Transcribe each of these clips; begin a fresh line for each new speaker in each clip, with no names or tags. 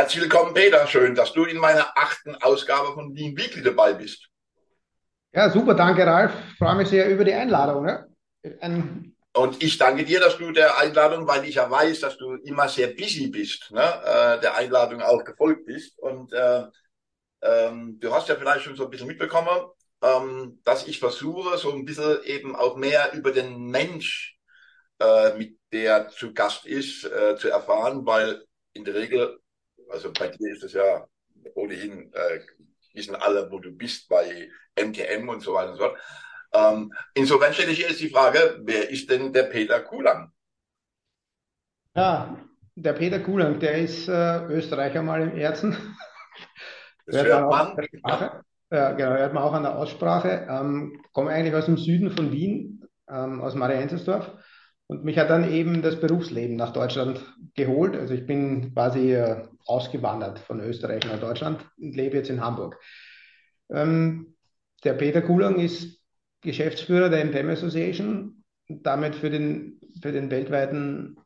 Herzlich willkommen, Peter. Schön, dass du in meiner achten Ausgabe von Wien Weekly dabei bist.
Ja, super, danke Ralf. Freue mich sehr über die Einladung. Ne?
Ein und ich danke dir, dass du der Einladung, weil ich ja weiß, dass du immer sehr busy bist, ne? äh, der Einladung auch gefolgt bist. Und äh, ähm, du hast ja vielleicht schon so ein bisschen mitbekommen, ähm, dass ich versuche, so ein bisschen eben auch mehr über den Mensch, äh, mit der zu Gast ist, äh, zu erfahren, weil in der Regel, also bei dir ist es ja ohnehin, äh, wissen alle, wo du bist bei MTM und so weiter und so fort. Ähm, insofern stelle ich jetzt die Frage, wer ist denn der Peter Kulang?
Ja, der Peter Kulang, der ist äh, Österreicher mal im Herzen.
Das hört man.
Ja, genau, hört man auch an der Aussprache. Ähm, komme eigentlich aus dem Süden von Wien, ähm, aus Marienzersdorf. Und mich hat dann eben das Berufsleben nach Deutschland geholt. Also ich bin quasi äh, ausgewandert von Österreich nach Deutschland und lebe jetzt in Hamburg. Ähm, der Peter Kulang ist Geschäftsführer der MPM Association und damit für den, für den weltweiten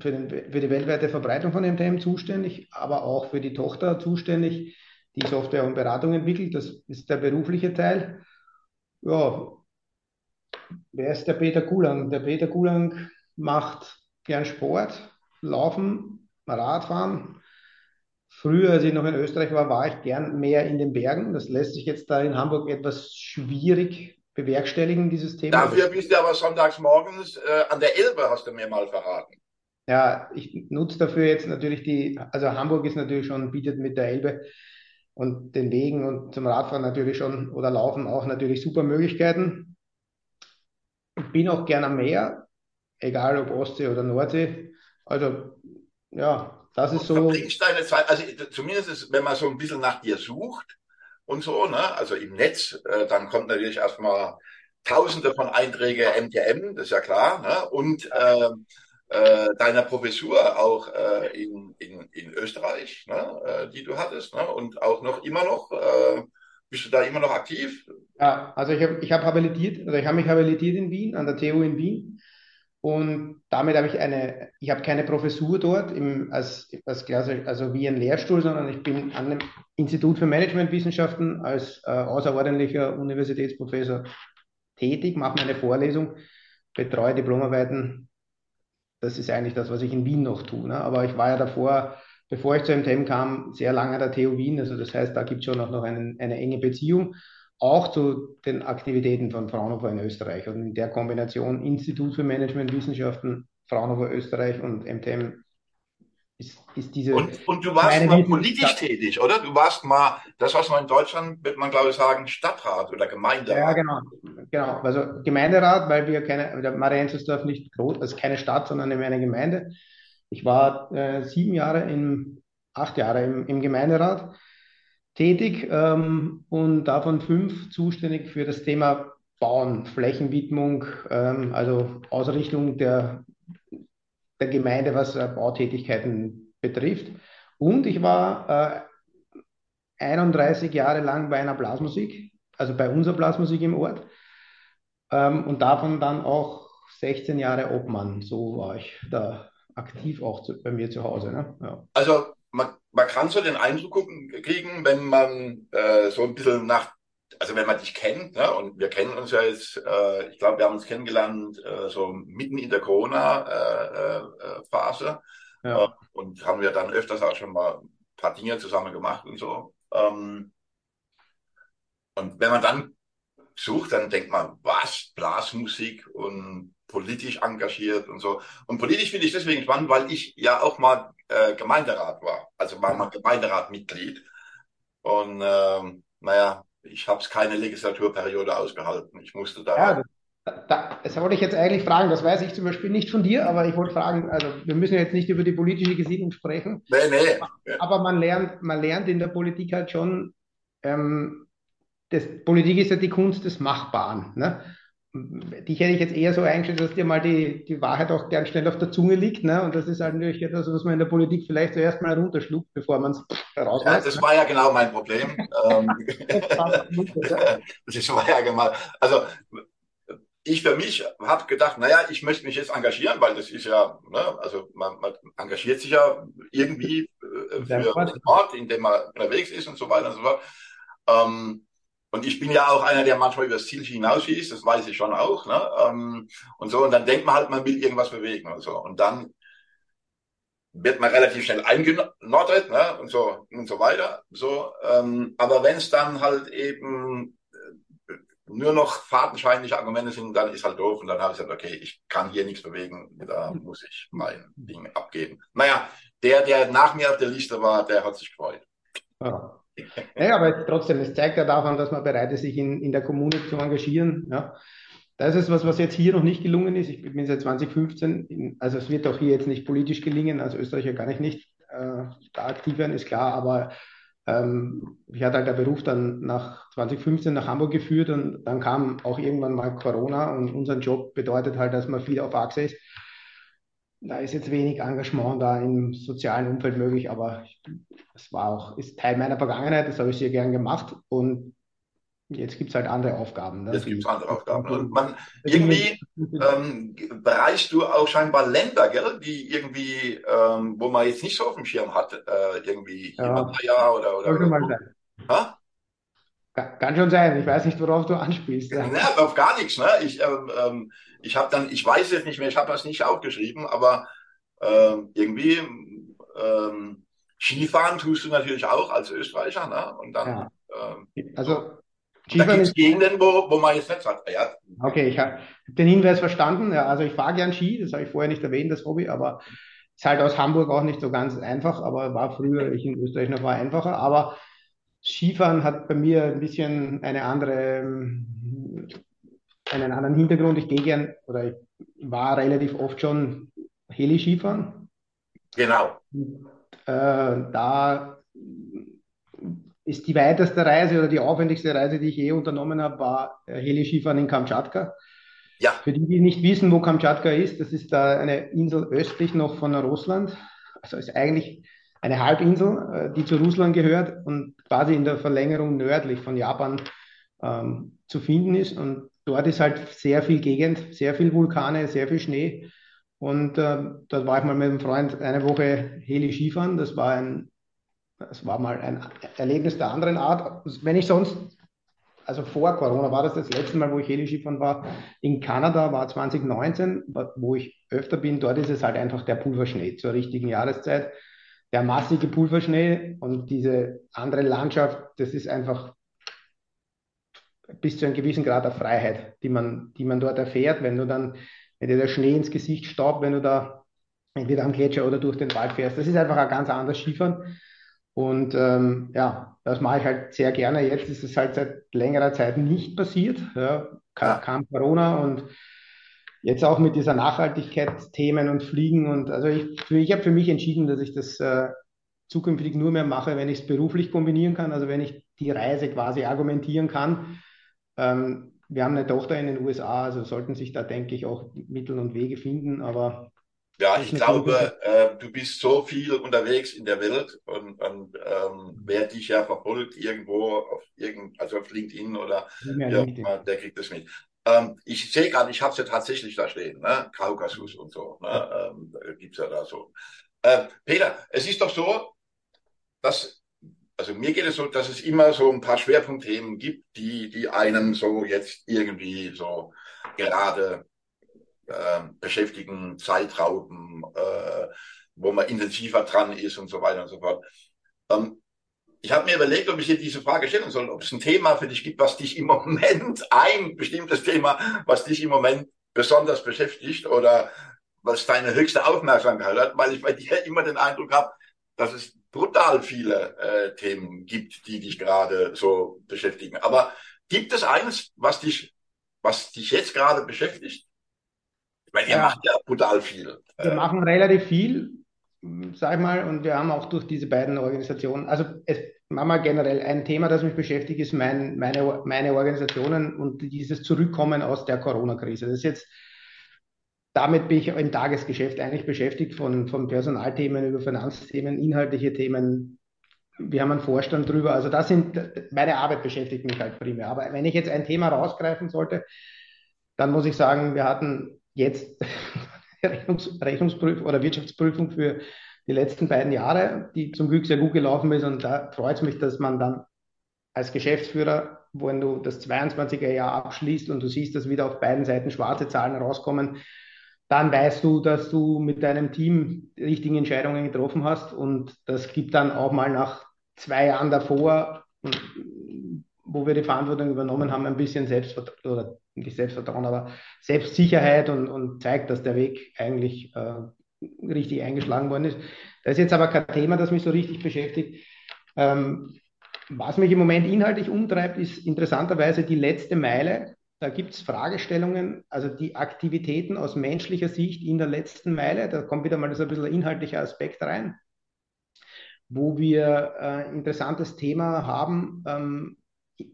für, den, für die weltweite Verbreitung von MTM zuständig, aber auch für die Tochter zuständig, die Software und Beratung entwickelt. Das ist der berufliche Teil. Ja, wer ist der Peter Kulang? Der Peter Kulang macht gern Sport, Laufen, Radfahren. Früher, als ich noch in Österreich war, war ich gern mehr in den Bergen. Das lässt sich jetzt da in Hamburg etwas schwierig bewerkstelligen, dieses Thema.
Dafür bist du aber sonntags morgens äh, an der Elbe, hast du mir mal verraten.
Ja, ich nutze dafür jetzt natürlich die, also Hamburg ist natürlich schon, bietet mit der Elbe und den Wegen und zum Radfahren natürlich schon oder Laufen auch natürlich super Möglichkeiten. Bin auch gern am Meer, egal ob Ostsee oder Nordsee. Also ja, das ist so.
Deine Zeit, also zumindest ist, wenn man so ein bisschen nach dir sucht und so, ne, also im Netz, äh, dann kommt natürlich erstmal Tausende von Einträgen MTM, das ist ja klar, ne, und äh, äh, deiner Professur auch äh, in, in, in Österreich, ne, äh, die du hattest, ne, und auch noch immer noch, äh, bist du da immer noch aktiv?
Ja, also ich habe ich hab habilitiert, also ich habe mich habilitiert in Wien, an der TU in Wien. Und damit habe ich eine, ich habe keine Professur dort im, als, als also wie ein Lehrstuhl, sondern ich bin an dem Institut für Managementwissenschaften als äh, außerordentlicher Universitätsprofessor tätig, mache meine Vorlesung, betreue Diplomarbeiten das ist eigentlich das, was ich in Wien noch tue. Ne? Aber ich war ja davor, bevor ich zu MTM kam, sehr lange an der TU Wien. Also das heißt, da gibt es schon auch noch einen, eine enge Beziehung, auch zu den Aktivitäten von Fraunhofer in Österreich. Und in der Kombination Institut für Managementwissenschaften, Fraunhofer Österreich und MTM ist, ist diese.
Und, und du warst mal politisch tätig, oder? Du warst mal, das was man in Deutschland, wird man glaube ich sagen, Stadtrat oder Gemeinderat.
Ja, genau. Genau. Also Gemeinderat, weil wir keine, der Marienzersdorf nicht groß, also keine Stadt, sondern eine Gemeinde. Ich war äh, sieben Jahre im, acht Jahre im, im Gemeinderat tätig ähm, und davon fünf zuständig für das Thema Bauen, Flächenwidmung, ähm, also Ausrichtung der der Gemeinde, was äh, Bautätigkeiten betrifft. Und ich war äh, 31 Jahre lang bei einer Blasmusik, also bei unserer Blasmusik im Ort. Ähm, und davon dann auch 16 Jahre Obmann. So war ich da aktiv auch zu, bei mir zu Hause. Ne?
Ja. Also man, kann so den Eindruck kriegen, wenn man äh, so ein bisschen nach also wenn man dich kennt, ne, und wir kennen uns ja jetzt, äh, ich glaube, wir haben uns kennengelernt äh, so mitten in der Corona-Phase äh, äh, ja. Äh, und haben wir dann öfters auch schon mal ein paar Dinge zusammen gemacht und so. Ähm, und wenn man dann sucht, dann denkt man, was, Blasmusik und politisch engagiert und so. Und politisch finde ich deswegen spannend, weil ich ja auch mal äh, Gemeinderat war, also war mal Gemeinderatmitglied. Und ähm, naja, ich habe es keine Legislaturperiode ausgehalten. Ich musste da.
Ja, da, das wollte ich jetzt eigentlich fragen. Das weiß ich zum Beispiel nicht von dir, aber ich wollte fragen, also wir müssen jetzt nicht über die politische Gesinnung sprechen.
Nee, nee.
Aber man lernt, man lernt in der Politik halt schon, ähm, das, Politik ist ja die Kunst des Machbaren. Ne? Dich hätte ich jetzt eher so eingestellt, dass dir mal die, die Wahrheit auch gern schnell auf der Zunge liegt. Ne? Und das ist halt natürlich etwas, was man in der Politik vielleicht zuerst mal runterschluckt, bevor man es
heraus Ja, das war ja genau mein Problem. Ähm, das war ja genau. Also ich für mich habe gedacht, naja, ich möchte mich jetzt engagieren, weil das ist ja, ne, also man, man engagiert sich ja irgendwie für den Ort, in dem man unterwegs ist und so weiter und so fort. Ähm, und ich bin ja auch einer, der manchmal über das Ziel hinausschießt, das weiß ich schon auch. Ne? Ähm, und so, und dann denkt man halt, man will irgendwas bewegen und so. Und dann wird man relativ schnell eingenordet ne? und so und so weiter. So, ähm, aber wenn es dann halt eben äh, nur noch fadenscheinliche Argumente sind, dann ist halt doof und dann habe ich gesagt, okay, ich kann hier nichts bewegen, da muss ich mein Ding abgeben. Naja, der, der nach mir auf der Liste war, der hat sich gefreut.
Ja. Ja, aber trotzdem, es zeigt ja davon, dass man bereit ist, sich in, in der Kommune zu engagieren. Ja. Das ist was, was jetzt hier noch nicht gelungen ist. Ich bin seit 2015, in, also es wird auch hier jetzt nicht politisch gelingen, als Österreicher kann ich nicht äh, da aktiv werden, ist klar, aber ähm, ich hatte halt der Beruf dann nach 2015 nach Hamburg geführt und dann kam auch irgendwann mal Corona und unser Job bedeutet halt, dass man viel auf Achse ist da ist jetzt wenig Engagement da im sozialen Umfeld möglich, aber es war auch, ist Teil meiner Vergangenheit, das habe ich sehr gern gemacht und jetzt gibt es halt andere Aufgaben.
Ne? Jetzt gibt es andere Aufgaben. Und man, irgendwie ähm, bereichst du auch scheinbar Länder, gell, die irgendwie, ähm, wo man jetzt nicht so auf dem Schirm hat, äh, irgendwie ja. Himalaya oder, oder,
oder mal sein. Ha? Kann schon sein. Ich weiß nicht, worauf du anspielst.
Ja, auf gar nichts. Ne? Ich, ähm, ähm ich habe dann, ich weiß es nicht mehr, ich habe das nicht aufgeschrieben, aber ähm, irgendwie ähm, Skifahren tust du natürlich auch als Österreicher, ne? Und dann, ja.
ähm, also
Skifahren da gibt Gegenden, wo, wo man jetzt nicht sagt, ja.
Okay, ich habe den Hinweis verstanden. Ja, also ich fahre gern Ski, das habe ich vorher nicht erwähnt, das Hobby, aber ist halt aus Hamburg auch nicht so ganz einfach, aber war früher, ich in Österreich noch war einfacher. Aber Skifahren hat bei mir ein bisschen eine andere einen anderen Hintergrund. Ich gehe gern oder ich war relativ oft schon Heli-Skifahren.
Genau.
Und, äh, da ist die weiteste Reise oder die aufwendigste Reise, die ich je unternommen habe, war Heli-Skifahren in Kamtschatka. Ja. Für die, die nicht wissen, wo Kamtschatka ist, das ist da eine Insel östlich noch von Russland. Also ist eigentlich eine Halbinsel, äh, die zu Russland gehört und quasi in der Verlängerung nördlich von Japan ähm, zu finden ist. Und dort ist halt sehr viel Gegend, sehr viel Vulkane, sehr viel Schnee. Und äh, da war ich mal mit einem Freund eine Woche Heli-Skifahren. Das war ein, das war mal ein Erlebnis der anderen Art. Wenn ich sonst, also vor Corona war das das letzte Mal, wo ich Heli-Skifahren war, in Kanada war 2019, wo ich öfter bin. Dort ist es halt einfach der Pulverschnee zur richtigen Jahreszeit. Der massige Pulverschnee und diese andere Landschaft, das ist einfach bis zu einem gewissen Grad der Freiheit, die man, die man dort erfährt, wenn du dann, wenn dir der Schnee ins Gesicht staubt, wenn du da entweder am Gletscher oder durch den Wald fährst. Das ist einfach ein ganz anderes Skifahren. Und ähm, ja, das mache ich halt sehr gerne. Jetzt ist es halt seit längerer Zeit nicht passiert. Ja, kam, kam Corona und jetzt auch mit dieser Nachhaltigkeitsthemen und Fliegen. Und also ich, ich habe für mich entschieden, dass ich das äh, zukünftig nur mehr mache, wenn ich es beruflich kombinieren kann. Also wenn ich die Reise quasi argumentieren kann ähm, wir haben eine Tochter in den USA, also sollten sich da, denke ich, auch Mittel und Wege finden, aber.
Ja, ich glaube, äh, du bist so viel unterwegs in der Welt und, und ähm, wer dich ja verfolgt irgendwo auf irgend, also auf LinkedIn oder ja, der kriegt das mit. Ähm, ich sehe gerade, ich habe es ja tatsächlich da stehen, ne? Kaukasus und so, ne? ähm, gibt's ja da so. Äh, Peter, es ist doch so, dass also mir geht es so, dass es immer so ein paar Schwerpunktthemen gibt, die, die einem so jetzt irgendwie so gerade äh, beschäftigen, Zeit rauben, äh, wo man intensiver dran ist und so weiter und so fort. Ähm, ich habe mir überlegt, ob ich dir diese Frage stellen soll, ob es ein Thema für dich gibt, was dich im Moment, ein bestimmtes Thema, was dich im Moment besonders beschäftigt oder was deine höchste Aufmerksamkeit hat, weil ich bei dir immer den Eindruck habe, dass es brutal viele äh, Themen gibt, die dich gerade so beschäftigen. Aber gibt es eines, was dich, was dich jetzt gerade beschäftigt? Ich meine, ihr ja. macht ja brutal viel.
Wir machen relativ viel, sag ich mal, und wir haben auch durch diese beiden Organisationen, also es, mal generell ein Thema, das mich beschäftigt, ist mein, meine, meine Organisationen und dieses Zurückkommen aus der Corona-Krise. Das ist jetzt damit bin ich im Tagesgeschäft eigentlich beschäftigt, von, von Personalthemen über Finanzthemen, inhaltliche Themen. Wir haben einen Vorstand drüber. Also das sind, meine Arbeit beschäftigt mich halt primär. Aber wenn ich jetzt ein Thema rausgreifen sollte, dann muss ich sagen, wir hatten jetzt Rechnungs Rechnungsprüfung oder Wirtschaftsprüfung für die letzten beiden Jahre, die zum Glück sehr gut gelaufen ist. Und da freut es mich, dass man dann als Geschäftsführer, wenn du das 22er Jahr abschließt und du siehst, dass wieder auf beiden Seiten schwarze Zahlen rauskommen, dann weißt du, dass du mit deinem Team die richtigen Entscheidungen getroffen hast. Und das gibt dann auch mal nach zwei Jahren davor, wo wir die Verantwortung übernommen haben, ein bisschen Selbstvertrauen, oder nicht Selbstvertrauen, aber Selbstsicherheit und, und zeigt, dass der Weg eigentlich äh, richtig eingeschlagen worden ist. Das ist jetzt aber kein Thema, das mich so richtig beschäftigt. Ähm, was mich im Moment inhaltlich umtreibt, ist interessanterweise die letzte Meile. Da gibt es Fragestellungen, also die Aktivitäten aus menschlicher Sicht in der letzten Meile. Da kommt wieder mal so ein bisschen ein inhaltlicher Aspekt rein, wo wir ein äh, interessantes Thema haben, ähm,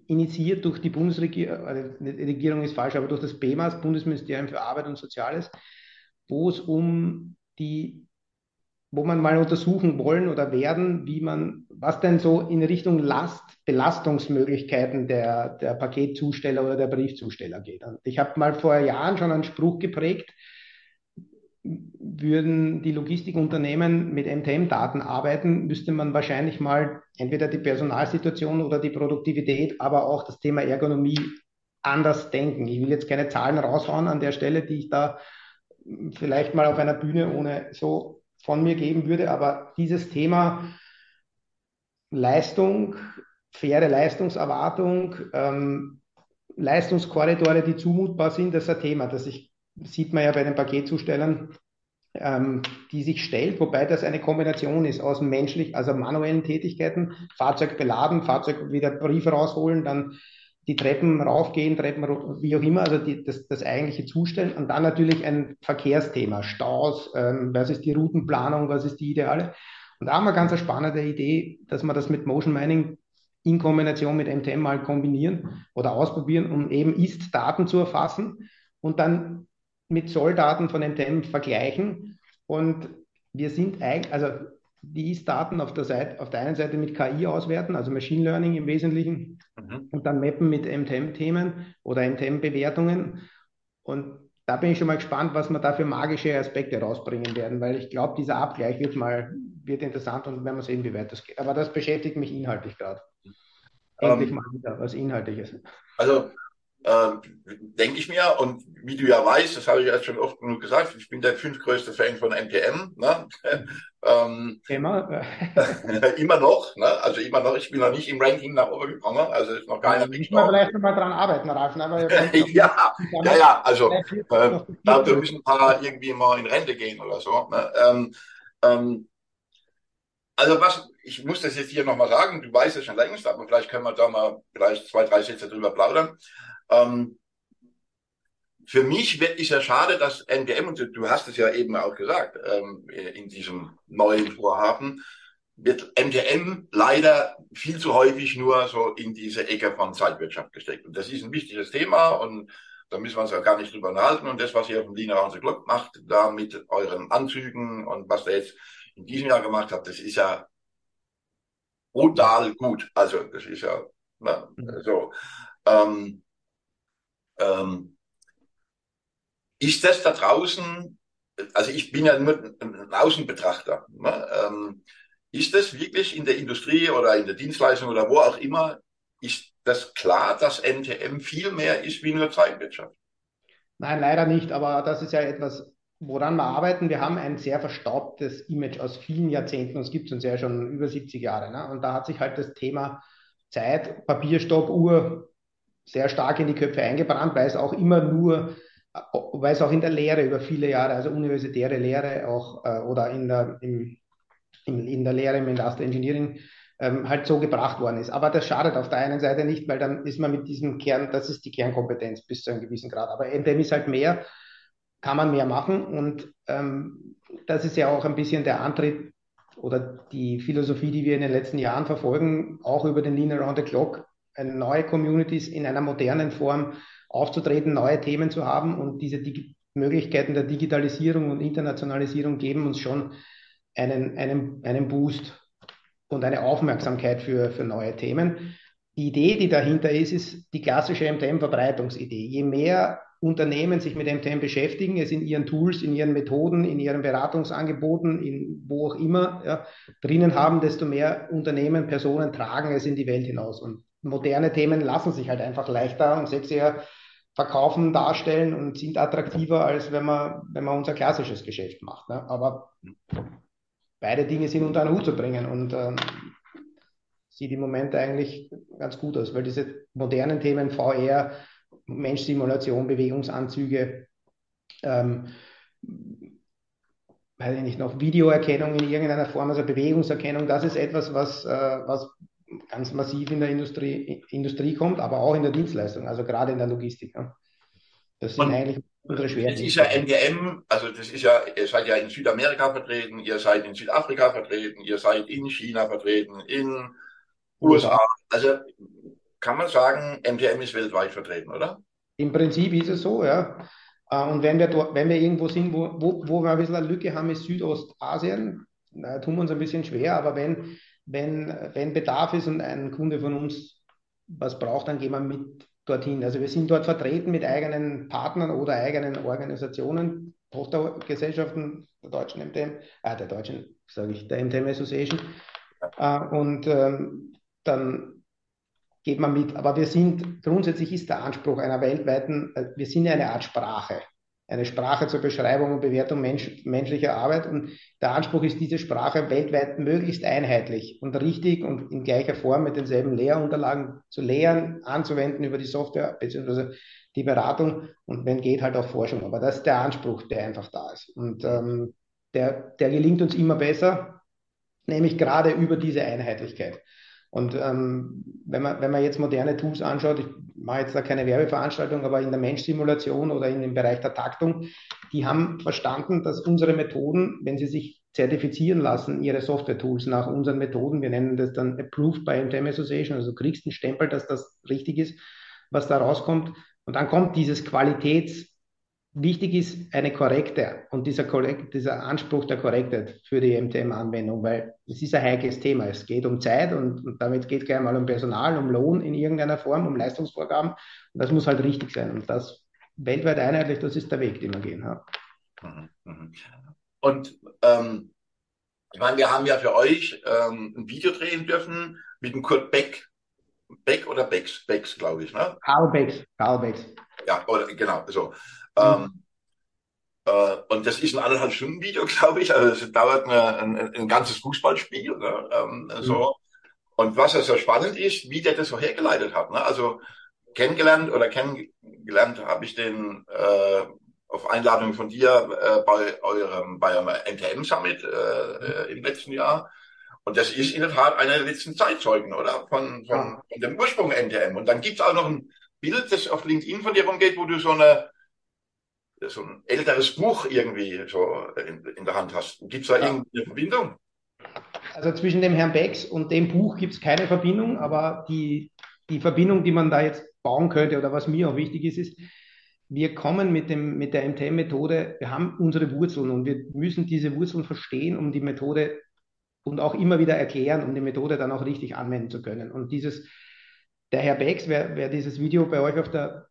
initiiert durch die Bundesregierung, also Regierung ist falsch, aber durch das BMAS, Bundesministerium für Arbeit und Soziales, wo es um die, wo man mal untersuchen wollen oder werden, wie man, was denn so in Richtung Last, Belastungsmöglichkeiten der, der Paketzusteller oder der Briefzusteller geht. Und ich habe mal vor Jahren schon einen Spruch geprägt, würden die Logistikunternehmen mit MTM-Daten arbeiten, müsste man wahrscheinlich mal entweder die Personalsituation oder die Produktivität, aber auch das Thema Ergonomie anders denken. Ich will jetzt keine Zahlen raushauen an der Stelle, die ich da vielleicht mal auf einer Bühne ohne so von mir geben würde, aber dieses Thema Leistung, faire Leistungserwartung, ähm, Leistungskorridore, die zumutbar sind, das ist ein Thema, das ich, sieht man ja bei den Paketzustellern, ähm, die sich stellt, wobei das eine Kombination ist aus menschlich, also manuellen Tätigkeiten, Fahrzeug beladen, Fahrzeug wieder Briefe rausholen, dann die Treppen raufgehen, Treppen, wie auch immer, also die, das, das eigentliche Zustellen und dann natürlich ein Verkehrsthema, Staus, ähm, was ist die Routenplanung, was ist die Ideale. Und da haben wir ganz eine spannende Idee, dass wir das mit Motion Mining in Kombination mit MTM mal kombinieren oder ausprobieren, um eben Ist-Daten zu erfassen und dann mit Solldaten von MTM vergleichen. Und wir sind eigentlich, also die Ist-Daten auf der Seite, auf der einen Seite mit KI auswerten, also Machine Learning im Wesentlichen, mhm. und dann mappen mit MTM-Themen oder MTM-Bewertungen. Und da bin ich schon mal gespannt, was wir da für magische Aspekte rausbringen werden, weil ich glaube, dieser Abgleich wird mal wird interessant und werden wir sehen, wie weit das geht. Aber das beschäftigt mich inhaltlich gerade. Endlich um, ähm, mal wieder was Inhaltliches.
Also äh, denke ich mir. Und wie du ja weißt, das habe ich jetzt schon oft genug gesagt, ich bin der fünftgrößte Fan von NPM. Ne? ähm, immer. immer noch. Ne? Also immer noch. Ich bin noch nicht im Ranking nach oben gekommen. Also ist noch keiner.
Müssen wir vielleicht noch mal dran arbeiten, Ralf. Ne?
Ja, ja, ja. Also äh, da müssen ein paar irgendwie mal in Rente gehen oder so. Ne? Ähm, ähm, also was, ich muss das jetzt hier nochmal sagen, du weißt es schon längst, aber vielleicht können wir da mal vielleicht zwei, drei Sätze drüber plaudern. Ähm, für mich wird es ja schade, dass NPM, und du hast es ja eben auch gesagt, ähm, in diesem neuen Vorhaben, wird MDM leider viel zu häufig nur so in diese Ecke von Zeitwirtschaft gesteckt. Und das ist ein wichtiges Thema und da müssen wir uns ja gar nicht drüber unterhalten. Und das, was ihr auf dem Lina Round Club macht, da mit euren Anzügen und was ihr jetzt in diesem Jahr gemacht habt, das ist ja brutal gut. Also das ist ja ne, mhm. so. Ähm, ähm, ist das da draußen, also ich bin ja nur ein Außenbetrachter, ne? ähm, ist das wirklich in der Industrie oder in der Dienstleistung oder wo auch immer, ist das klar, dass NTM viel mehr ist wie nur Zeitwirtschaft?
Nein, leider nicht, aber das ist ja etwas, woran wir arbeiten. Wir haben ein sehr verstaubtes Image aus vielen Jahrzehnten, es gibt es uns ja schon über 70 Jahre. Ne? Und da hat sich halt das Thema Zeit, Papierstopp, Uhr sehr stark in die Köpfe eingebrannt, weil es auch immer nur, weil es auch in der Lehre über viele Jahre, also universitäre Lehre auch äh, oder in der, im, in, in der Lehre im Industrial Engineering ähm, halt so gebracht worden ist. Aber das schadet auf der einen Seite nicht, weil dann ist man mit diesem Kern, das ist die Kernkompetenz bis zu einem gewissen Grad. Aber NTM ist halt mehr, kann man mehr machen und ähm, das ist ja auch ein bisschen der Antritt oder die Philosophie, die wir in den letzten Jahren verfolgen, auch über den Lean Around the Clock, neue Communities in einer modernen Form aufzutreten, neue Themen zu haben und diese Digi Möglichkeiten der Digitalisierung und Internationalisierung geben uns schon einen, einen, einen Boost und eine Aufmerksamkeit für, für neue Themen. Die Idee, die dahinter ist, ist die klassische MTM-Verbreitungsidee. Je mehr Unternehmen sich mit MTM beschäftigen, es in ihren Tools, in ihren Methoden, in ihren Beratungsangeboten, in wo auch immer ja, drinnen haben, desto mehr Unternehmen, Personen tragen es in die Welt hinaus. Und moderne Themen lassen sich halt einfach leichter und sexier verkaufen, darstellen und sind attraktiver, als wenn man, wenn man unser klassisches Geschäft macht. Ne? Aber beide Dinge sind unter einen Hut zu bringen und ähm, sieht im Moment eigentlich ganz gut aus, weil diese modernen Themen VR, Mensch-Simulation, Bewegungsanzüge, ähm, weiß ich nicht, noch Videoerkennung in irgendeiner Form, also Bewegungserkennung, das ist etwas, was, äh, was ganz massiv in der Industrie, Industrie kommt, aber auch in der Dienstleistung, also gerade in der Logistik. Ja.
Das sind Und eigentlich unsere Schwerpunkte. Das ist ja NGM, also das ist ja, ihr seid ja in Südamerika vertreten, ihr seid in Südafrika vertreten, ihr seid in China vertreten, in USA. Also kann man sagen, MTM ist weltweit vertreten, oder?
Im Prinzip ist es so, ja. Äh, und wenn wir, dort, wenn wir irgendwo sind, wo, wo, wo wir ein bisschen eine Lücke haben, ist Südostasien. Da tun wir uns ein bisschen schwer, aber wenn, wenn, wenn Bedarf ist und ein Kunde von uns was braucht, dann gehen wir mit dorthin. Also wir sind dort vertreten mit eigenen Partnern oder eigenen Organisationen, Tochtergesellschaften der deutschen MTM, äh, der deutschen, sage ich, der MTM Association. Äh, und ähm, dann geht man mit. Aber wir sind, grundsätzlich ist der Anspruch einer weltweiten, äh, wir sind ja eine Art Sprache, eine Sprache zur Beschreibung und Bewertung Mensch, menschlicher Arbeit. Und der Anspruch ist, diese Sprache weltweit möglichst einheitlich und richtig und in gleicher Form mit denselben Lehrunterlagen zu lehren, anzuwenden über die Software bzw. die Beratung und wenn geht halt auch Forschung. Aber das ist der Anspruch, der einfach da ist. Und ähm, der, der gelingt uns immer besser, nämlich gerade über diese Einheitlichkeit. Und ähm, wenn, man, wenn man jetzt moderne Tools anschaut, ich mache jetzt da keine Werbeveranstaltung, aber in der Mensch-Simulation oder in dem Bereich der Taktung, die haben verstanden, dass unsere Methoden, wenn sie sich zertifizieren lassen, ihre Software-Tools nach unseren Methoden, wir nennen das dann Approved by MTM Association, also du kriegst einen Stempel, dass das richtig ist, was da rauskommt. Und dann kommt dieses Qualitäts- Wichtig ist eine korrekte und dieser, korrekt, dieser Anspruch der Korrektheit für die MTM-Anwendung, weil es ist ein heikles Thema. Es geht um Zeit und, und damit geht es gleich mal um Personal, um Lohn in irgendeiner Form, um Leistungsvorgaben. Und das muss halt richtig sein. Und das weltweit einheitlich, das ist der Weg, den wir gehen. Ja.
Mhm, mhm. Und ähm, ich meine, wir haben ja für euch ähm, ein Video drehen dürfen mit dem Kurt Beck. Beck oder Becks? Becks, glaube ich, ne?
Karl Becks. Karl Becks.
Ja, oder, genau, so. Ähm, äh, und das ist ein anderthalb Stunden Video, glaube ich. Also es dauert eine, ein, ein, ganzes Fußballspiel. Ne? Ähm, mhm. so. Und was ja so spannend ist, wie der das so hergeleitet hat. Ne? Also kennengelernt oder kennengelernt habe ich den äh, auf Einladung von dir äh, bei eurem bei eurem NTM Summit äh, äh, im letzten Jahr. Und das ist in der Tat einer der letzten Zeitzeugen, oder? Von, von, von dem Ursprung NTM. Und dann gibt es auch noch ein Bild, das auf LinkedIn von dir rumgeht, wo du so eine so ein älteres Buch irgendwie so in, in der Hand hast. Gibt es da ja. irgendeine Verbindung?
Also zwischen dem Herrn Becks und dem Buch gibt es keine Verbindung, aber die, die Verbindung, die man da jetzt bauen könnte oder was mir auch wichtig ist, ist, wir kommen mit, dem, mit der MTM-Methode, wir haben unsere Wurzeln und wir müssen diese Wurzeln verstehen, um die Methode und auch immer wieder erklären, um die Methode dann auch richtig anwenden zu können. Und dieses, der Herr Becks, wer, wer dieses Video bei euch auf der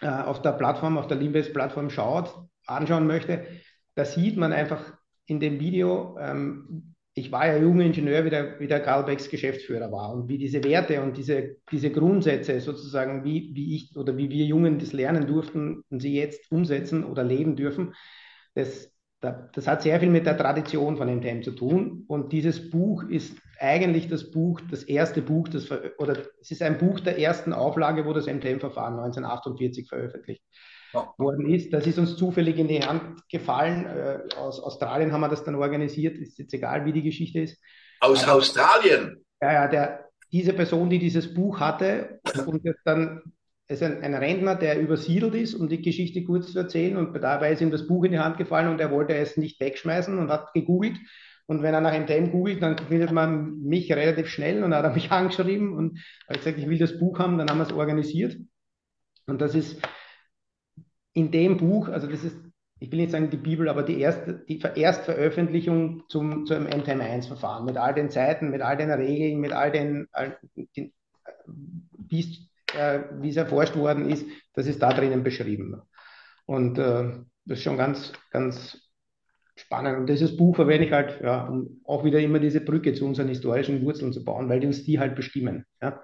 äh, auf der Plattform, auf der Limbase-Plattform schaut, anschauen möchte, da sieht man einfach in dem Video, ähm, ich war ja junger Ingenieur, wie der, wie der Karl Becks Geschäftsführer war und wie diese Werte und diese, diese Grundsätze sozusagen, wie, wie ich oder wie wir Jungen das lernen durften und sie jetzt umsetzen oder leben dürfen, das, das hat sehr viel mit der Tradition von MTM zu tun. Und dieses Buch ist eigentlich das Buch, das erste Buch, das oder es ist ein Buch der ersten Auflage, wo das MTM-Verfahren 1948 veröffentlicht ja. worden ist. Das ist uns zufällig in die Hand gefallen. Äh, aus Australien haben wir das dann organisiert. Ist jetzt egal, wie die Geschichte ist.
Aus Aber, Australien?
Ja, ja, der, diese Person, die dieses Buch hatte und dann ist ein, ein Rentner, der übersiedelt ist, um die Geschichte kurz zu erzählen. Und dabei ist ihm das Buch in die Hand gefallen und er wollte es nicht wegschmeißen und hat gegoogelt. Und wenn er nach MTM googelt, dann findet man mich relativ schnell und hat er mich angeschrieben und hat gesagt, ich will das Buch haben, dann haben wir es organisiert. Und das ist in dem Buch, also das ist, ich will nicht sagen die Bibel, aber die, erste, die Erstveröffentlichung zum, zum MTM1-Verfahren mit all den Zeiten, mit all den Regeln, mit all den, all wie es äh, wie es erforscht worden ist, das ist da drinnen beschrieben. Und äh, das ist schon ganz, ganz spannend. Und dieses Buch verwende ich halt, ja, um auch wieder immer diese Brücke zu unseren historischen Wurzeln zu bauen, weil die uns die halt bestimmen. Ja.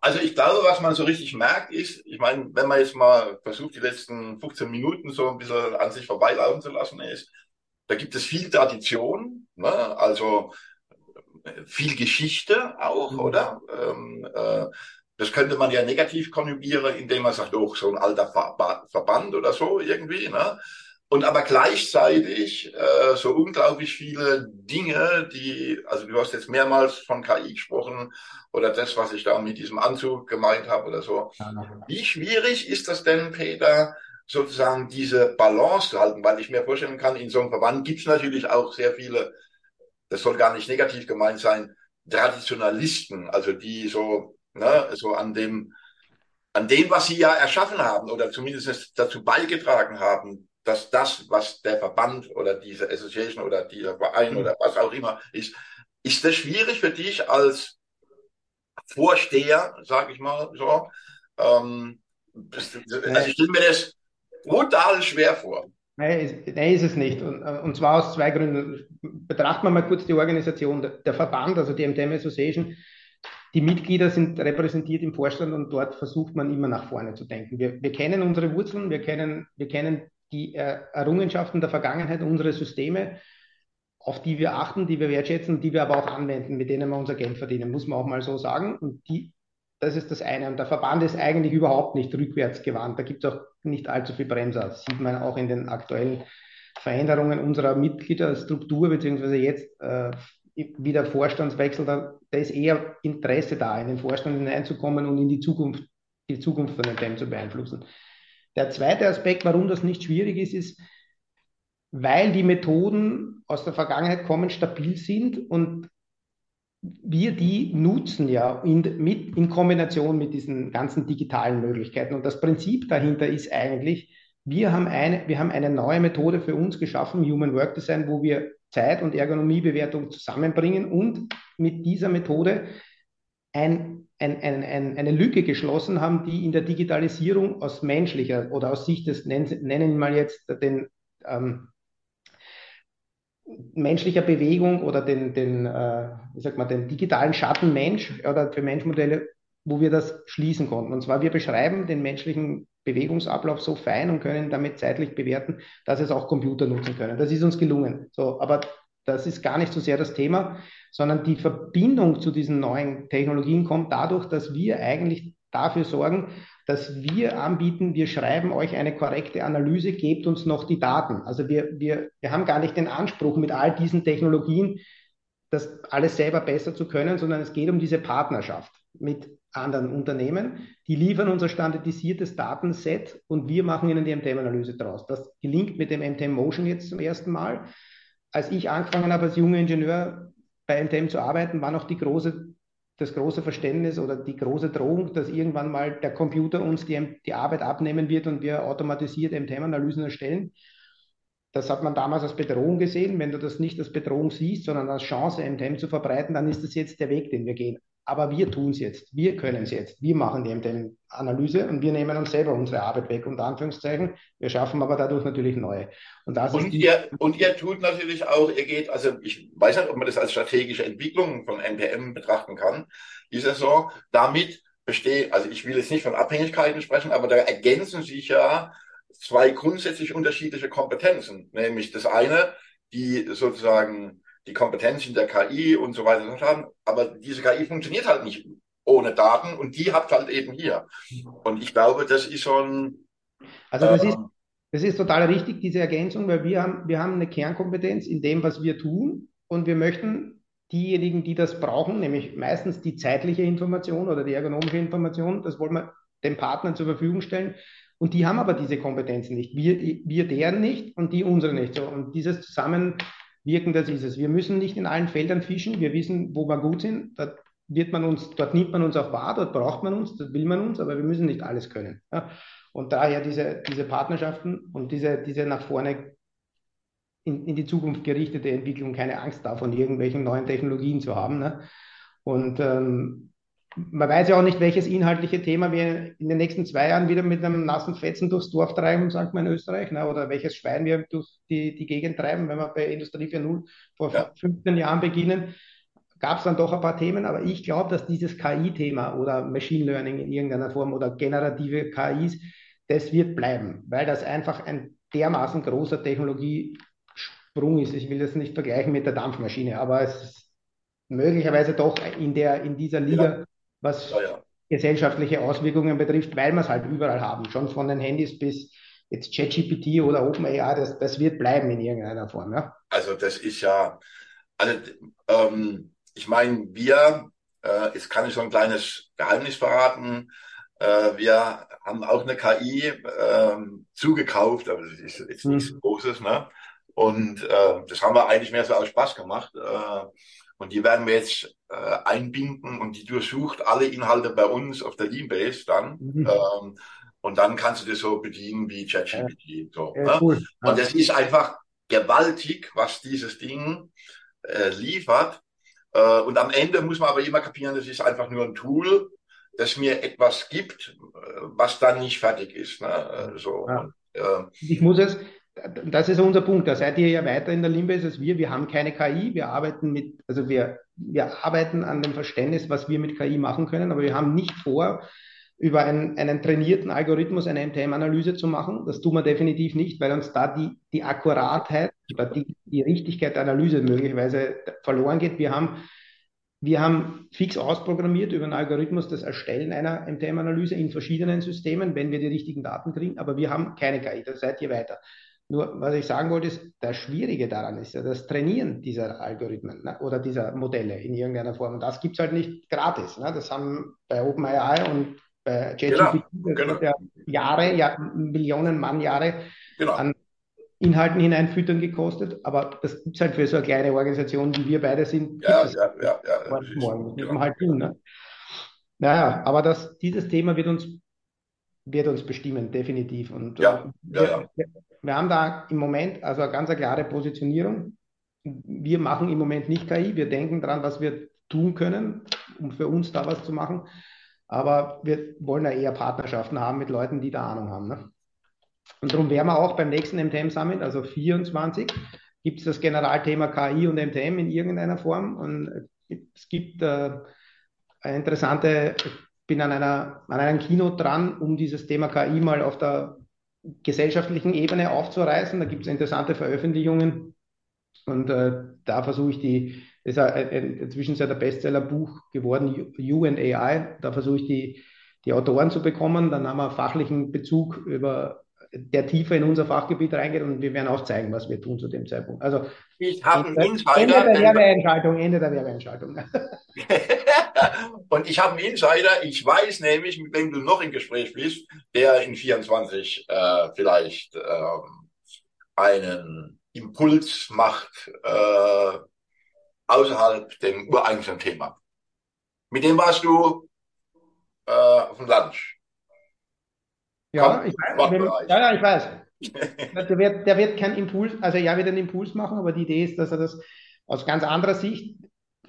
Also ich glaube, was man so richtig merkt, ist, ich meine, wenn man jetzt mal versucht, die letzten 15 Minuten so ein bisschen an sich vorbeilaufen zu lassen, ist, da gibt es viel Tradition, ne? also viel Geschichte auch, mhm. oder? Ähm, äh, das könnte man ja negativ konjugieren, indem man sagt, oh, so ein alter Ver Verband oder so irgendwie. Ne? Und aber gleichzeitig äh, so unglaublich viele Dinge, die, also du hast jetzt mehrmals von KI gesprochen oder das, was ich da mit diesem Anzug gemeint habe oder so. Wie schwierig ist das denn, Peter, sozusagen diese Balance zu halten? Weil ich mir vorstellen kann, in so einem Verband gibt es natürlich auch sehr viele, das soll gar nicht negativ gemeint sein, Traditionalisten, also die so, ne, so an dem, an dem, was sie ja erschaffen haben oder zumindest dazu beigetragen haben, dass das, was der Verband oder diese Association oder dieser Verein mhm. oder was auch immer ist, ist das schwierig für dich als Vorsteher, sage ich mal so? Ähm, also ich stelle mir das brutal schwer vor.
Nein, ist, nein, ist es nicht. Und, und zwar aus zwei Gründen. Betrachten wir mal kurz die Organisation. Der, der Verband, also die MTM Association, die Mitglieder sind repräsentiert im Vorstand und dort versucht man immer nach vorne zu denken. Wir, wir kennen unsere Wurzeln, wir kennen, wir kennen die äh, Errungenschaften der Vergangenheit, unsere Systeme, auf die wir achten, die wir wertschätzen, die wir aber auch anwenden, mit denen wir unser Geld verdienen, muss man auch mal so sagen. Und die, das ist das eine. Und der Verband ist eigentlich überhaupt nicht rückwärts gewandt. Da gibt es auch nicht allzu viel Bremser. Das sieht man auch in den aktuellen Veränderungen unserer Mitgliederstruktur, beziehungsweise jetzt äh, wieder Vorstandswechsel, da, da, ist eher Interesse da, in den Vorstand hineinzukommen und in die Zukunft, die Zukunft von dem Thema zu beeinflussen. Der zweite Aspekt, warum das nicht schwierig ist, ist, weil die Methoden aus der Vergangenheit kommen, stabil sind und wir die nutzen ja in, mit, in Kombination mit diesen ganzen digitalen Möglichkeiten. Und das Prinzip dahinter ist eigentlich, wir haben eine, wir haben eine neue Methode für uns geschaffen, Human Work Design, wo wir Zeit- und Ergonomiebewertung zusammenbringen und mit dieser Methode ein ein, ein, ein, eine Lücke geschlossen haben, die in der Digitalisierung aus menschlicher oder aus Sicht des, nennen, nennen wir mal jetzt den ähm, menschlicher Bewegung oder den, den, äh, wie sagt man, den digitalen Schattenmensch oder für Menschmodelle, wo wir das schließen konnten. Und zwar, wir beschreiben den menschlichen Bewegungsablauf so fein und können damit zeitlich bewerten, dass es auch Computer nutzen können. Das ist uns gelungen. So, aber das ist gar nicht so sehr das Thema, sondern die Verbindung zu diesen neuen Technologien kommt dadurch, dass wir eigentlich dafür sorgen, dass wir anbieten, wir schreiben euch eine korrekte Analyse, gebt uns noch die Daten. Also wir, wir, wir haben gar nicht den Anspruch, mit all diesen Technologien das alles selber besser zu können, sondern es geht um diese Partnerschaft mit anderen Unternehmen. Die liefern unser standardisiertes Datenset und wir machen ihnen die MTM-Analyse draus. Das gelingt mit dem MTM Motion jetzt zum ersten Mal als ich angefangen habe, als junger Ingenieur bei NTM zu arbeiten, war noch die große, das große Verständnis oder die große Drohung, dass irgendwann mal der Computer uns die, die Arbeit abnehmen wird und wir automatisiert MTM-Analysen erstellen. Das hat man damals als Bedrohung gesehen. Wenn du das nicht als Bedrohung siehst, sondern als Chance, MTM zu verbreiten, dann ist das jetzt der Weg, den wir gehen. Aber wir tun es jetzt, wir können es jetzt, wir machen die MTM-Analyse und wir nehmen uns selber unsere Arbeit weg, unter Anführungszeichen. Wir schaffen aber dadurch natürlich neue.
Und, das und, ihr, und ihr tut natürlich auch, ihr geht, also ich weiß nicht, ob man das als strategische Entwicklung von NPM betrachten kann, ist es so, damit besteht, also ich will jetzt nicht von Abhängigkeiten sprechen, aber da ergänzen sich ja zwei grundsätzlich unterschiedliche Kompetenzen. Nämlich das eine, die sozusagen die Kompetenzen der KI und so weiter haben. Aber diese KI funktioniert halt nicht ohne Daten und die habt halt eben hier. Und ich glaube, das ist schon.
Also das, ähm, ist, das ist total richtig, diese Ergänzung, weil wir haben, wir haben eine Kernkompetenz in dem, was wir tun und wir möchten diejenigen, die das brauchen, nämlich meistens die zeitliche Information oder die ergonomische Information, das wollen wir den Partnern zur Verfügung stellen. Und die haben aber diese Kompetenzen nicht. Wir, wir deren nicht und die unsere nicht. So, und dieses Zusammen, wirken, das ist es. Wir müssen nicht in allen Feldern fischen. Wir wissen, wo wir gut sind. Dort wird man uns, dort nimmt man uns auch wahr, dort braucht man uns, dort will man uns, aber wir müssen nicht alles können. Ja? Und daher diese, diese Partnerschaften und diese, diese nach vorne in, in die Zukunft gerichtete Entwicklung, keine Angst davon, irgendwelchen neuen Technologien zu haben. Ne? Und ähm, man weiß ja auch nicht, welches inhaltliche Thema wir in den nächsten zwei Jahren wieder mit einem nassen Fetzen durchs Dorf treiben, sagt man in Österreich, ne? oder welches Schwein wir durch die, die Gegend treiben, wenn wir bei Industrie 4.0 vor ja. 15 Jahren beginnen. Gab es dann doch ein paar Themen, aber ich glaube, dass dieses KI-Thema oder Machine Learning in irgendeiner Form oder generative KIs, das wird bleiben, weil das einfach ein dermaßen großer Technologiesprung ist. Ich will das nicht vergleichen mit der Dampfmaschine, aber es ist möglicherweise doch in, der, in dieser Liga was ja, ja. gesellschaftliche Auswirkungen betrifft, weil wir es halt überall haben, schon von den Handys bis jetzt ChatGPT oder OpenAI, das, das wird bleiben in irgendeiner Form. Ja?
Also das ist ja, also ähm, ich meine, wir, äh, jetzt kann ich so ein kleines Geheimnis verraten, äh, wir haben auch eine KI äh, zugekauft, aber das ist jetzt nichts mhm. Großes, ne? Und äh, das haben wir eigentlich mehr so aus Spaß gemacht. Äh, und die werden wir jetzt äh, einbinden und die durchsucht alle Inhalte bei uns auf der E-Base dann. Mhm. Ähm, und dann kannst du das so bedienen wie ChatGPT. Ja. So, ja, ne? cool. Und es ist einfach gewaltig, was dieses Ding äh, liefert. Äh, und am Ende muss man aber immer kapieren, das ist einfach nur ein Tool, das mir etwas gibt, äh, was dann nicht fertig ist. Ne? So.
Ja. Und, äh, ich muss es, das ist unser Punkt. Da seid ihr ja weiter in der Limbase als wir. Wir haben keine KI. Wir arbeiten mit, also wir, wir arbeiten an dem Verständnis, was wir mit KI machen können, aber wir haben nicht vor, über einen, einen trainierten Algorithmus eine MTM-Analyse zu machen. Das tun wir definitiv nicht, weil uns da die, die Akkuratheit oder die, die Richtigkeit der Analyse möglicherweise verloren geht. Wir haben, wir haben fix ausprogrammiert über einen Algorithmus das Erstellen einer MTM-Analyse in verschiedenen Systemen, wenn wir die richtigen Daten kriegen, aber wir haben keine KI. Da seid ihr weiter. Nur, was ich sagen wollte, ist, das Schwierige daran ist ja das Trainieren dieser Algorithmen ne, oder dieser Modelle in irgendeiner Form. Und das gibt es halt nicht gratis. Ne? Das haben bei OpenAI und bei JGPT genau, genau. ja Jahre, ja, Millionen Mannjahre genau. an Inhalten hineinfüttern gekostet. Aber das gibt es halt für so eine kleine Organisation, wie wir beide sind.
Ja, ja, ja, ja.
Morgen. Genau. halt tun. Ne? Naja, aber das, dieses Thema wird uns wird uns bestimmen, definitiv. Und
ja, wir, ja,
ja. Wir haben da im Moment also eine ganz klare Positionierung. Wir machen im Moment nicht KI. Wir denken daran, was wir tun können, um für uns da was zu machen. Aber wir wollen ja eher Partnerschaften haben mit Leuten, die da Ahnung haben. Ne? Und darum werden wir auch beim nächsten MTM Summit, also 24, gibt es das Generalthema KI und MTM in irgendeiner Form. Und es gibt äh, eine interessante, ich bin an einer, an einem Kino dran, um dieses Thema KI mal auf der gesellschaftlichen Ebene aufzureißen. Da gibt es interessante Veröffentlichungen und äh, da versuche ich die, das ist ein, inzwischen sehr der Bestsellerbuch geworden, You and AI. Da versuche ich die, die Autoren zu bekommen. Dann haben wir fachlichen Bezug über der tiefer in unser Fachgebiet reingeht und wir werden auch zeigen, was wir tun zu dem Zeitpunkt. Also
ich habe einen
Insider. Ende der Werbeentscheidung, Ende der Werbeentscheidung.
Und ich habe einen Insider, ich weiß nämlich, mit wem du noch im Gespräch bist, der in 24 äh, vielleicht ähm, einen Impuls macht äh, außerhalb dem ureigentlichen Thema. Mit dem warst du äh, auf dem Lunch.
Ja, ich weiß, ja, ja, ich weiß. der, wird, der wird keinen Impuls, also er wird einen Impuls machen, aber die Idee ist, dass er das aus ganz anderer Sicht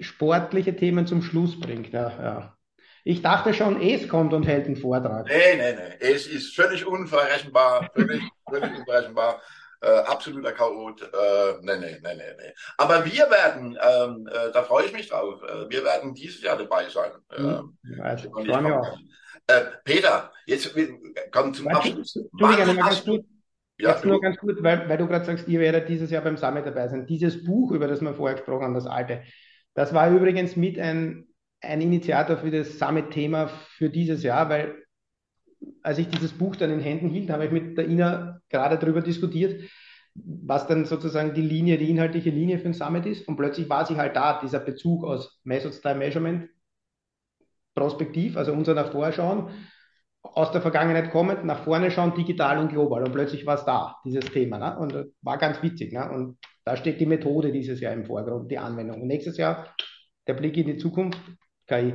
sportliche Themen zum Schluss bringt. Ja, ja. Ich dachte schon, es kommt und hält einen Vortrag.
Nee, nee, nee. Es ist völlig unverrechenbar, völlig, völlig unverrechenbar. Äh, absoluter Chaot. Äh, nee, nee, nee, nee, nee. Aber wir werden, ähm, äh, da freue ich mich drauf, äh, wir werden dieses Jahr dabei sein.
Hm, äh, ja, ich freue mich auch.
Äh, Peter, jetzt kommt zum
Abschluss. Entschuldigung, ganz gut. Ja, jetzt nur ganz kurz, weil, weil du gerade sagst, ihr werdet dieses Jahr beim Summit dabei sein. Dieses Buch, über das wir vorher gesprochen haben, das alte, das war übrigens mit ein, ein Initiator für das Summit-Thema für dieses Jahr, weil als ich dieses Buch dann in Händen hielt, habe ich mit der Ina gerade darüber diskutiert, was dann sozusagen die Linie, die inhaltliche Linie für ein Summit ist. Und plötzlich war sie halt da, dieser Bezug aus Method Style Measurement prospektiv, also unser schauen, aus der Vergangenheit kommend, nach vorne schauen, digital und global. Und plötzlich war es da, dieses Thema. Ne? Und war ganz witzig. Ne? Und da steht die Methode dieses Jahr im Vordergrund, die Anwendung. Und nächstes Jahr der Blick in die Zukunft, KI.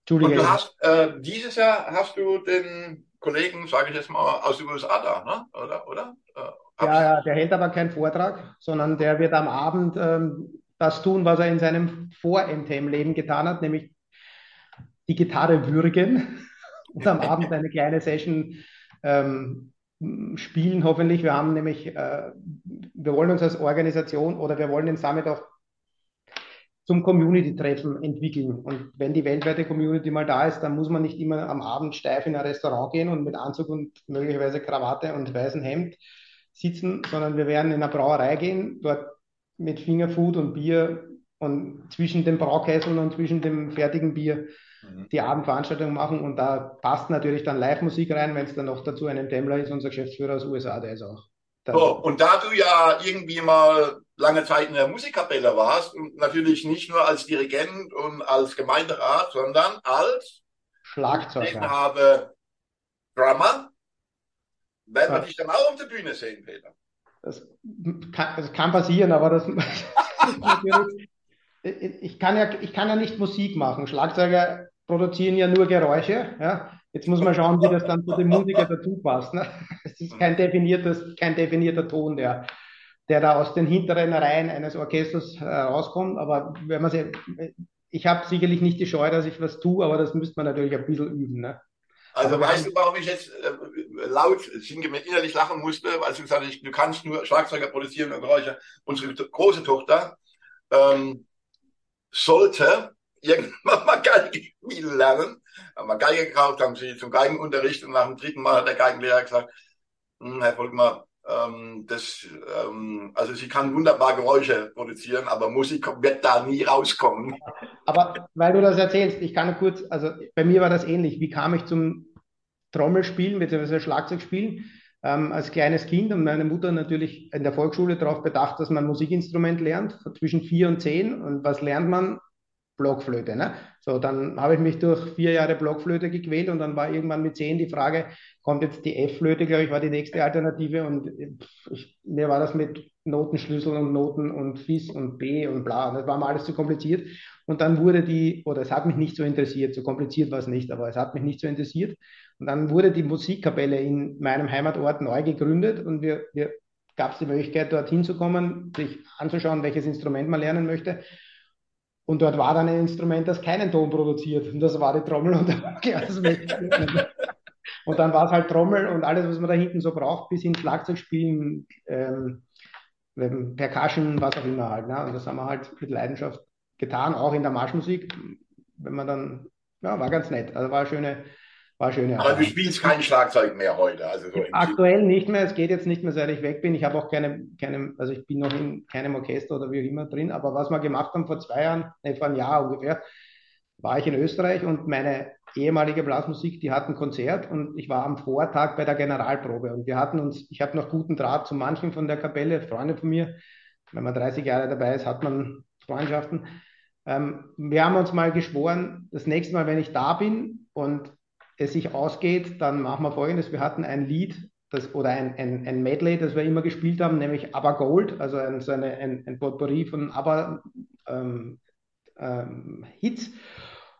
Entschuldige. Und du hast, äh, dieses Jahr hast du den Kollegen, sage ich jetzt mal, aus den USA da, ne? oder? oder?
Äh, ja, ja, der hält aber keinen Vortrag, sondern der wird am Abend ähm, das tun, was er in seinem Vor-MTM-Leben getan hat, nämlich die Gitarre würgen und am Abend eine kleine Session ähm, spielen, hoffentlich. Wir haben nämlich, äh, wir wollen uns als Organisation oder wir wollen den Summit auch zum Community-Treffen entwickeln. Und wenn die weltweite Community mal da ist, dann muss man nicht immer am Abend steif in ein Restaurant gehen und mit Anzug und möglicherweise Krawatte und weißem Hemd sitzen, sondern wir werden in eine Brauerei gehen, dort mit Fingerfood und Bier und zwischen den Braukesseln und zwischen dem fertigen Bier mhm. die Abendveranstaltung machen. Und da passt natürlich dann Live-Musik rein, wenn es dann noch dazu einen Demmler ist, unser Geschäftsführer aus USA, der ist auch.
So, und da du ja irgendwie mal lange Zeit in der Musikkapelle warst und natürlich nicht nur als Dirigent und als Gemeinderat, sondern als
Schlagzeuger. Ich
habe Drummer. Werden wir dich dann auch auf der Bühne sehen, Peter?
Das kann, das kann passieren, aber das ich kann ja, ich kann ja nicht Musik machen. Schlagzeuger produzieren ja nur Geräusche. Ja? Jetzt muss man schauen, wie das dann zu dem Musiker dazu passt. Ne? Es ist kein definiertes, kein definierter Ton, der, der da aus den hinteren Reihen eines Orchesters herauskommt. Aber wenn man sie, ich habe sicherlich nicht die Scheu, dass ich was tue, aber das müsste man natürlich ein bisschen üben. Ne?
Also aber weißt du, warum ich jetzt äh, laut sinngemäß innerlich lachen musste, weil du gesagt hast, du kannst nur Schlagzeuger produzieren und Geräusche. Unsere große Tochter ähm, sollte irgendwann mal Geige spielen lernen. Haben wir Geige gekauft, haben sie zum Geigenunterricht und nach dem dritten Mal hat der Geigenlehrer gesagt, hm, Herr Volkmar, ähm, das, ähm, also sie kann wunderbar Geräusche produzieren, aber Musik wird da nie rauskommen.
Aber weil du das erzählst, ich kann kurz, also bei mir war das ähnlich. Wie kam ich zum Trommelspielen bzw. Schlagzeugspielen? Ähm, als kleines Kind und meine Mutter natürlich in der Volksschule darauf bedacht, dass man Musikinstrument lernt, zwischen vier und zehn. Und was lernt man? Blockflöte. Ne? So, dann habe ich mich durch vier Jahre Blockflöte gequält und dann war irgendwann mit zehn die Frage, kommt jetzt die F-Flöte, glaube ich, war die nächste Alternative und ich, mir war das mit Notenschlüssel und Noten und Fis und B und bla, das war mir alles zu kompliziert und dann wurde die, oder es hat mich nicht so interessiert, so kompliziert war es nicht, aber es hat mich nicht so interessiert und dann wurde die Musikkapelle in meinem Heimatort neu gegründet und wir, wir gab es die Möglichkeit, dorthin zu kommen, sich anzuschauen, welches Instrument man lernen möchte und dort war dann ein Instrument, das keinen Ton produziert. Und das war die Trommel und, und dann war es halt Trommel und alles, was man da hinten so braucht, bis hin Schlagzeugspielen, ähm, Percussion, was auch immer halt. Ne? Und das haben wir halt mit Leidenschaft getan, auch in der Marschmusik. Wenn man dann, ja, war ganz nett. Also war eine schöne, war schön,
Aber du spielst kein Schlagzeug mehr heute. Also so
Aktuell nicht mehr. Es geht jetzt nicht mehr, seit ich weg bin. Ich habe auch keine, keine, also ich bin noch in keinem Orchester oder wie auch immer drin. Aber was wir gemacht haben vor zwei Jahren, nee, vor einem Jahr ungefähr, war ich in Österreich und meine ehemalige Blasmusik, die hat ein Konzert und ich war am Vortag bei der Generalprobe und wir hatten uns, ich habe noch guten Draht zu manchen von der Kapelle, Freunde von mir. Wenn man 30 Jahre dabei ist, hat man Freundschaften. Ähm, wir haben uns mal geschworen, das nächste Mal, wenn ich da bin und es sich ausgeht, dann machen wir folgendes. Wir hatten ein Lied das, oder ein, ein, ein Medley, das wir immer gespielt haben, nämlich ABBA Gold, also ein, so eine, ein, ein Potpourri von ABBA ähm, ähm, Hits.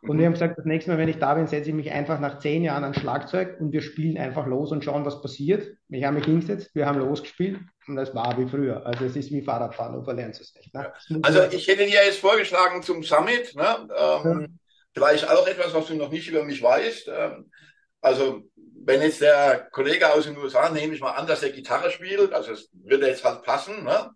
Und mhm. wir haben gesagt, das nächste Mal, wenn ich da bin, setze ich mich einfach nach zehn Jahren an Schlagzeug und wir spielen einfach los und schauen, was passiert. Ich habe mich hingesetzt, wir haben losgespielt und das war wie früher. Also es ist wie Fahrradfahren, du verlernst es nicht. Ne?
Also ich hätte dir jetzt vorgeschlagen zum Summit, ne? Ähm. Vielleicht auch etwas, was du noch nicht über mich weißt. Ähm, also, wenn jetzt der Kollege aus den USA, nehme ich mal an, dass er Gitarre spielt, also es würde jetzt halt passen, ne?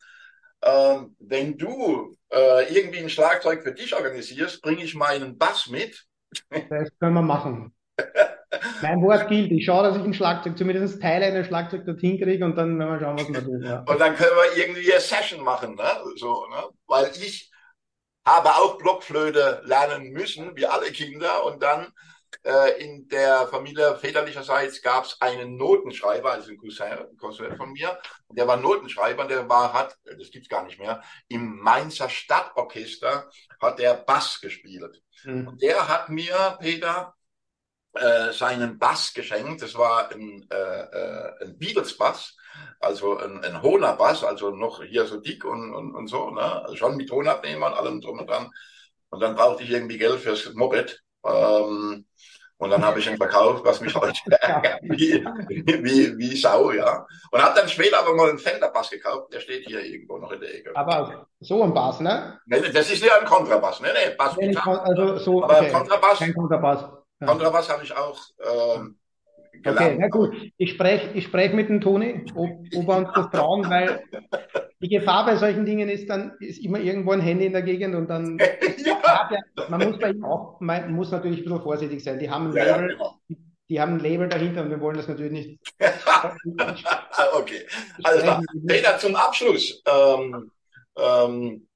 Ähm, wenn du äh, irgendwie ein Schlagzeug für dich organisierst, bringe ich meinen Bass mit.
Das können wir machen. mein Wort gilt. Ich schaue, dass ich ein Schlagzeug, zumindest Teile eines Schlagzeugs dorthin kriege und dann werden wir schauen, was wir tun. Ja.
Und dann können wir irgendwie eine Session machen, ne? So, ne? Weil ich habe auch Blockflöte lernen müssen, wie alle Kinder. Und dann äh, in der Familie väterlicherseits gab es einen Notenschreiber, also ein Cousin, Cousin von mir, der war Notenschreiber, der war, hat, das gibt's gar nicht mehr, im Mainzer Stadtorchester hat der Bass gespielt. Mhm. Und der hat mir, Peter, äh, seinen Bass geschenkt. Das war ein, äh, äh, ein Beatles-Bass, also ein, ein hohler Bass, also noch hier so dick und, und, und so, ne? Also schon mit Tonabnehmer und allem drum und dran. Und dann brauchte ich irgendwie Geld fürs Moped. Ähm, Und dann habe ich ihn verkauft, was mich heute ärgert, wie, wie, wie Sau, ja. Und habe dann später aber mal einen Fender-Bass gekauft, der steht hier irgendwo noch in der Ecke.
Aber so ein Bass, ne?
Nee, das ist ja ein Kontrabass, ne? Nee, Bass.
Nee, also so,
aber
okay.
Kontrabass,
Kein Kontrabass. Ja.
Kontrabass habe ich auch ähm, gelernt.
Okay, na gut. Ich spreche ich sprech mit dem Toni, ob, ob wir uns das trauen, weil die Gefahr bei solchen Dingen ist dann, ist immer irgendwo ein Handy in der Gegend und dann,
ja.
ja, man muss bei ihm auch, man muss natürlich ein bisschen vorsichtig sein. Die haben ein
Ja, ja,
Label,
genau.
die haben ein Label dahinter und wir wollen das natürlich nicht.
okay, alles klar. Peter, zum Abschluss. Ähm, ähm,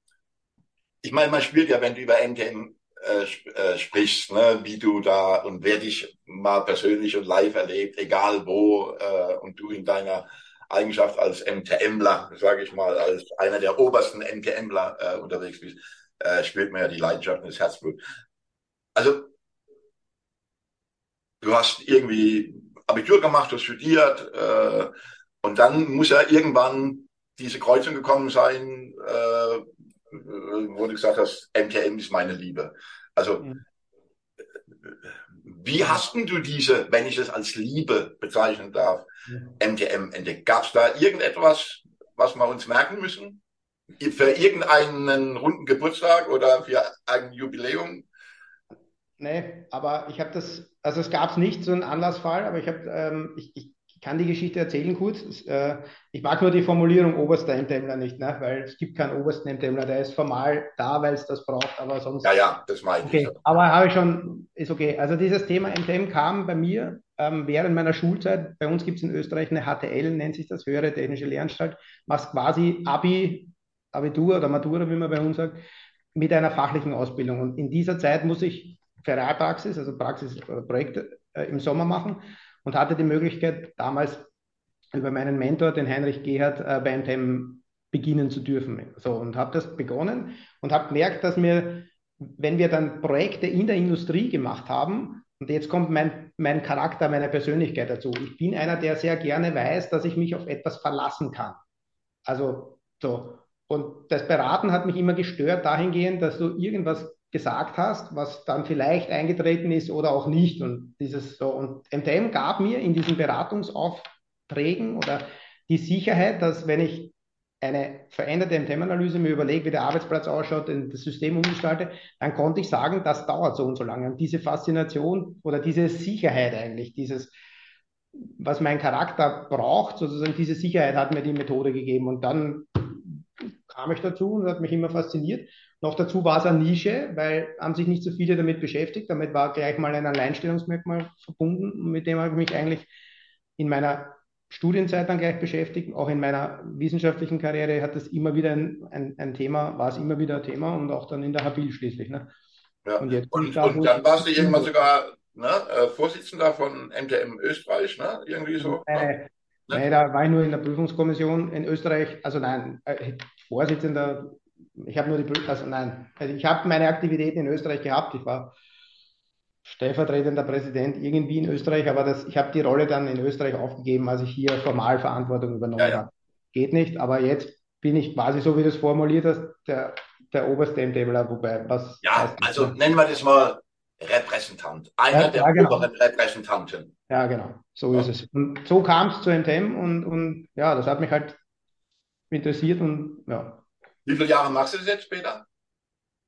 ich meine, man spürt ja, wenn du über NTM äh, äh, sprichst, ne, wie du da und wer dich mal persönlich und live erlebt, egal wo, äh, und du in deiner Eigenschaft als MTMler, sage ich mal, als einer der obersten MTMler äh, unterwegs bist, äh, spürt man ja die Leidenschaft und das Herzblut. Also, du hast irgendwie Abitur gemacht, du hast studiert, äh, und dann muss ja irgendwann diese Kreuzung gekommen sein, äh, wo du gesagt hast, MTM ist meine Liebe. Also,
Mhm.
wie hast denn du diese, wenn ich es als Liebe bezeichnen darf,
Mhm.
MTM entdeckt? Gab es da irgendetwas, was wir uns merken müssen? Für irgendeinen runden Geburtstag oder für ein Jubiläum?
Nee, aber ich habe das, also es gab es nicht, so einen Anlassfall, aber ich habe, ähm, ich, ich kann die Geschichte erzählen kurz. Äh, ich mag nur die Formulierung oberster MTMler nicht, ne? weil es gibt keinen obersten MTMler, der ist formal da, weil es das braucht, aber sonst.
Ja, ja, das meine ich.
Okay, aber habe ich schon, ist okay. Also dieses Thema MTM kam bei mir ähm, während meiner Schulzeit. Bei uns gibt es in Österreich eine HTL, nennt sich das, Höhere Technische Lehranstalt. Machst quasi Abi, Abitur oder Matura, wie man bei uns sagt, mit einer fachlichen Ausbildung. Und in dieser Zeit muss ich Realpraxis, also Praxis oder Projekte äh, im Sommer machen und hatte die Möglichkeit, damals über meinen Mentor, den Heinrich Gerhard, äh, bei MTM beginnen zu dürfen. So, und habe das begonnen und habe gemerkt, dass mir, wenn wir dann Projekte in der Industrie gemacht haben, und jetzt kommt mein, mein Charakter, meine Persönlichkeit dazu. Ich bin einer, der sehr gerne weiß, dass ich mich auf etwas verlassen kann. Also so. Und das Beraten hat mich immer gestört dahingehend, dass du irgendwas gesagt hast, was dann vielleicht eingetreten ist oder auch nicht. Und dieses so. Und MTM gab mir in diesen Beratungsaufträgen oder die Sicherheit, dass wenn ich eine veränderte MTM-Analyse mir überlege, wie der Arbeitsplatz ausschaut, das System umgestalte, dann konnte ich sagen, das dauert so und so lange. Und diese Faszination oder diese Sicherheit eigentlich, dieses, was mein Charakter braucht, sozusagen diese Sicherheit hat mir die Methode gegeben. Und dann kam ich dazu und hat mich immer fasziniert. Noch dazu war es eine Nische, weil haben sich nicht so viele damit beschäftigt. Damit war gleich mal ein Alleinstellungsmerkmal verbunden. Und mit dem habe ich mich eigentlich in meiner Studienzeit dann gleich beschäftigt. Auch in meiner wissenschaftlichen Karriere hat das immer wieder ein, ein, ein Thema, war es immer wieder ein Thema und auch dann in der Habil schließlich. Ne?
Ja.
Und jetzt
Und,
da,
und dann warst du irgendwann sogar ne, äh, Vorsitzender von MTM Österreich, ne? Irgendwie so.
Äh, nee, da war ich nur in der Prüfungskommission in Österreich. Also nein, äh, Vorsitzender, ich habe nur die Prüfung, also nein, also ich habe meine Aktivitäten in Österreich gehabt. Ich war stellvertretender Präsident irgendwie in Österreich, aber das, ich habe die Rolle dann in Österreich aufgegeben, als ich hier formal Verantwortung übernommen
Ja, ja.
habe. Geht nicht, aber jetzt bin ich quasi so, wie du es formuliert hast, der, der oberste MTMler, wobei, was
Ja,
heißt das?
also nennen wir das mal Repräsentant. Einer
Ja,
der
ja, genau.
oberen Repräsentanten.
Ja, genau. So ist es. Und so kam es zu MTM und, und ja, das hat mich halt interessiert und ja.
Wie viele Jahre machst du das jetzt später?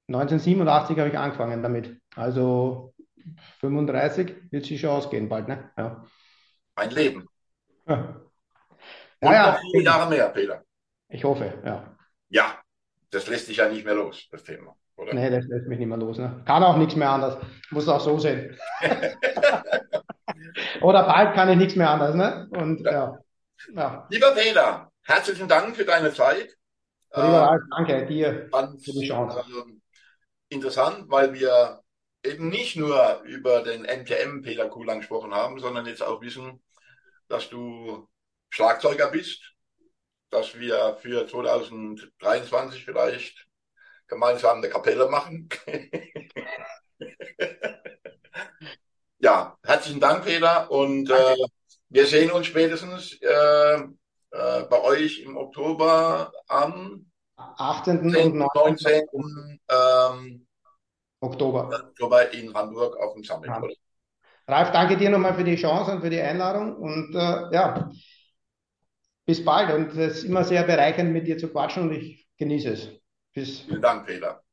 1987 habe ich angefangen damit. Also 35 wird sich schon ausgehen bald, ne? Ja.
Ein Leben.
Ja,
Und
ja,
noch viele Jahre mehr, Peter.
ich hoffe, ja.
Ja, das lässt dich ja nicht mehr los, das Thema. Oder?
Nee, das lässt mich nicht mehr los, ne? Kann auch nichts mehr anders. Muss auch so sehen. Oder bald kann ich nichts mehr anders, ne? Und ja. Ja.
Lieber Peter, herzlichen Dank für deine Zeit.
Lieber
Äh,
danke dir
fand
für die Chance.
ähm, interessant, weil wir eben nicht nur über den MTM Peter Kuhlang gesprochen haben, sondern jetzt auch wissen, dass du Schlagzeuger bist, dass wir für 2023 vielleicht gemeinsam eine Kapelle machen. ja, herzlichen Dank, Peter, und äh, wir sehen uns spätestens äh, äh, bei euch im Oktober am
18. und
10.,
19.
19. Ähm,
Oktober.
Oktober in Hamburg auf dem Summit.
Ja. Ralf, danke dir nochmal für die Chance und für die Einladung und äh, ja, bis bald und es ist immer sehr bereichernd mit dir zu quatschen und ich genieße es.
Bis. Vielen Dank, Peter.